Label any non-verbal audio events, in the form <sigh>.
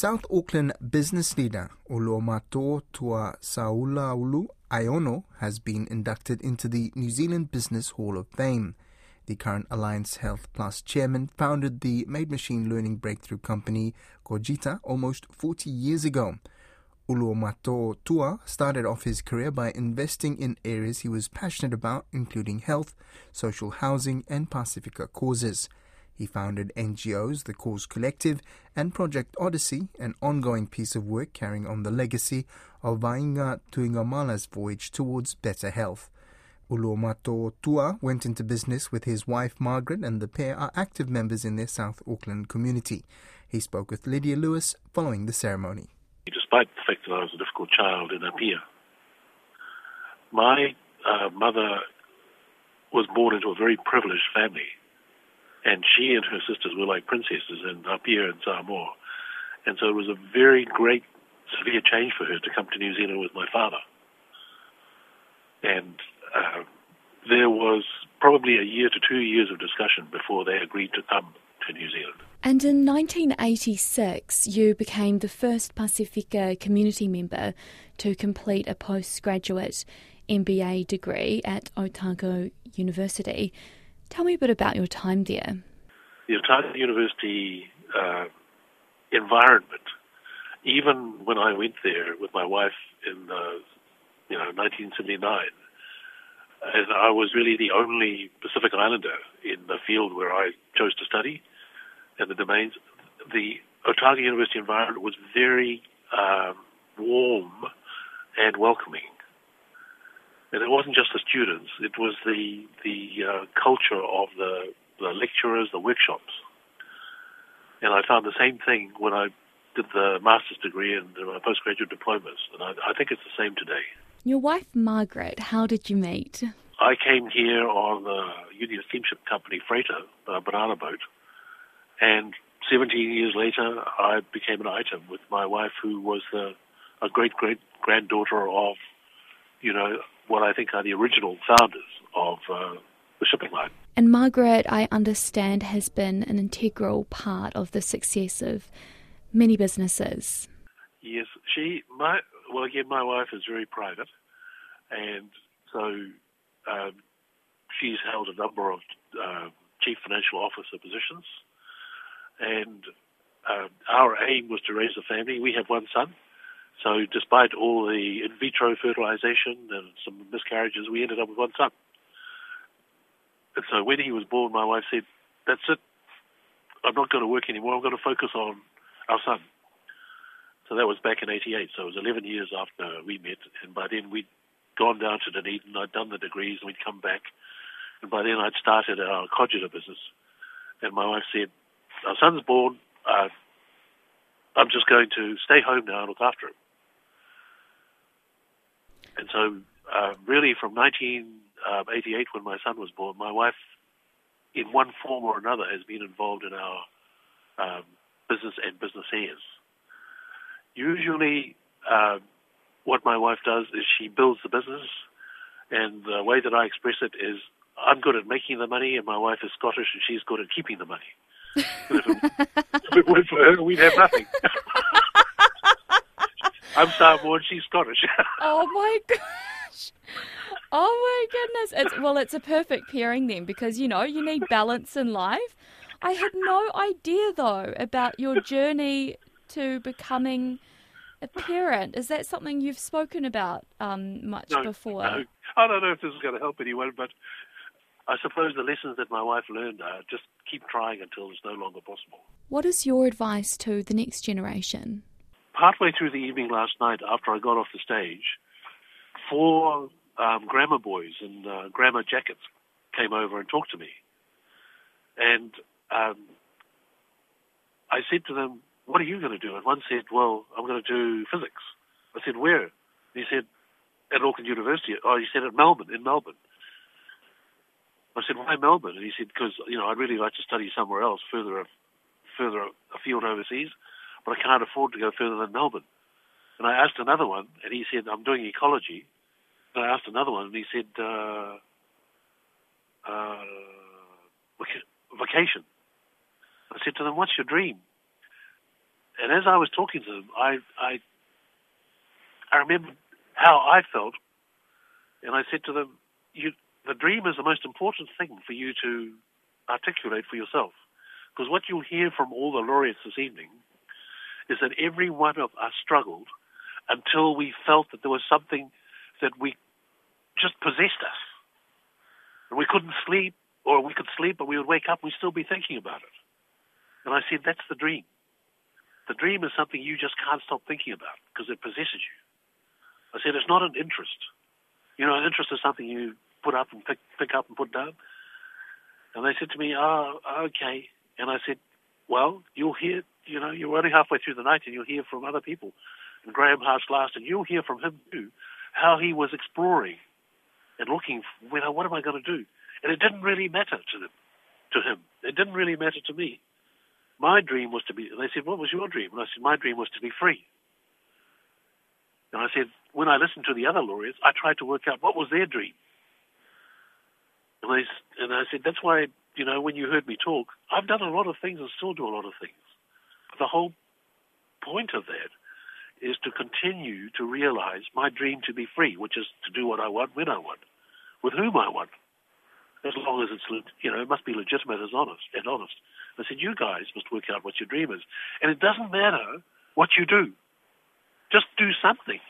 South Auckland business leader Uluomato Tua Saulaulu Iono has been inducted into the New Zealand Business Hall of Fame. The current Alliance Health Plus chairman founded the made machine learning breakthrough company Cogita almost 40 years ago. Uluomato Tua started off his career by investing in areas he was passionate about, including health, social housing, and Pacifica causes. He founded NGOs, the Cause Collective, and Project Odyssey, an ongoing piece of work carrying on the legacy of Va'aiga Tuigamala's voyage towards better health. Uluomato Tua went into business with his wife Margaret, and the pair are active members in their South Auckland community. He spoke with Lydia Lewis following the ceremony. Despite the fact that I was a difficult child in Apia, my uh, mother was born into a very privileged family and she and her sisters were like princesses in Apia and Samoa. And so it was a very great, severe change for her to come to New Zealand with my father. And uh, there was probably a year to two years of discussion before they agreed to come to New Zealand. And in 1986, you became the first Pacifica community member to complete a postgraduate MBA degree at Otago University. Tell me a bit about your time there. The Otago University uh, environment, even when I went there with my wife in uh, you know 1979, and I was really the only Pacific Islander in the field where I chose to study and the domains. The Otago University environment was very um, warm and welcoming and it wasn't just the students; it was the the uh, culture of the the lecturers, the workshops. And I found the same thing when I did the master's degree and my postgraduate diplomas, and I, I think it's the same today. Your wife Margaret, how did you meet? I came here on the Union Steamship Company freighter, a banana boat, and 17 years later, I became an item with my wife, who was the, a great great granddaughter of, you know, what I think are the original founders of uh, the shipping line. And Margaret, I understand, has been an integral part of the success of many businesses. Yes, she, my, well, again, my wife is very private, and so um, she's held a number of uh, chief financial officer positions, and uh, our aim was to raise a family. We have one son, so despite all the in vitro fertilization and some miscarriages, we ended up with one son. And so when he was born, my wife said, that's it. I'm not going to work anymore. I'm going to focus on our son. So that was back in 88. So it was 11 years after we met. And by then we'd gone down to Dunedin. I'd done the degrees and we'd come back. And by then I'd started our Cogita business. And my wife said, our son's born. Uh, I'm just going to stay home now and look after him. And so, uh, really, from 1988, when my son was born, my wife, in one form or another, has been involved in our um, business and business airs. Usually, uh, what my wife does is she builds the business, and the way that I express it is I'm good at making the money, and my wife is Scottish, and she's good at keeping the money. <laughs> if, it weren't for her, we'd have nothing. <laughs> I'm Samoan, she's Scottish. <laughs> oh my gosh. Oh my goodness. It's well it's a perfect pairing then because you know, you need balance in life. I had no idea though about your journey to becoming a parent. Is that something you've spoken about um, much no, before? No. I don't know if this is going to help anyone, but I suppose the lessons that my wife learned are just keep trying until it's no longer possible. What is your advice to the next generation? partway through the evening last night, after I got off the stage, four um, grammar boys in uh, grammar jackets came over and talked to me. And um, I said to them, What are you going to do? And one said, Well, I'm going to do physics. I said, Where? And he said, At Auckland University. Oh, he said, At Melbourne, in Melbourne. I said, Why Melbourne? And he said, Because, you know, I'd really like to study somewhere else, further, further afield overseas but I can't afford to go further than Melbourne. And I asked another one, and he said, I'm doing ecology. And I asked another one, and he said, uh, uh, vacation. I said to them, what's your dream? and as I was talking to them, I, I, I remember how I felt, and I said to them, you, the dream is the most important thing for you to articulate for yourself. Because what you'll hear from all the laureates this evening is that every one of us struggled until we felt that there was something that we just possessed us. And we couldn't sleep, or we could sleep, but we would wake up and we'd still be thinking about it. And I said, that's the dream. The dream is something you just can't stop thinking about because it possesses you. I said, it's not an interest. You know, an interest is something you put up and pick, pick up and put down. And they said to me, oh, okay. And I said, well, you'll hear, you know, you're only halfway through the night and you'll hear from other people. And Graeme Hart's last, and you'll hear from him too, how he was exploring and looking, you know, what am I going to do? And it didn't really matter to them, to him. It didn't really matter to me. My dream was to be, they said, what was your dream? And I said, my dream was to be free. And I said, when I listened to the other laureates, I tried to work out what was their dream. And I, and I said, that's why, you know, when you heard me talk, I've done a lot of things and still do a lot of things. But the whole point of that is to continue to realize my dream to be free, which is to do what I want, when I want, with whom I want, as long as it's, you know, it must be legitimate as honest and honest. I said, you guys must work out what your dream is. And it doesn't matter what you do. Just do something.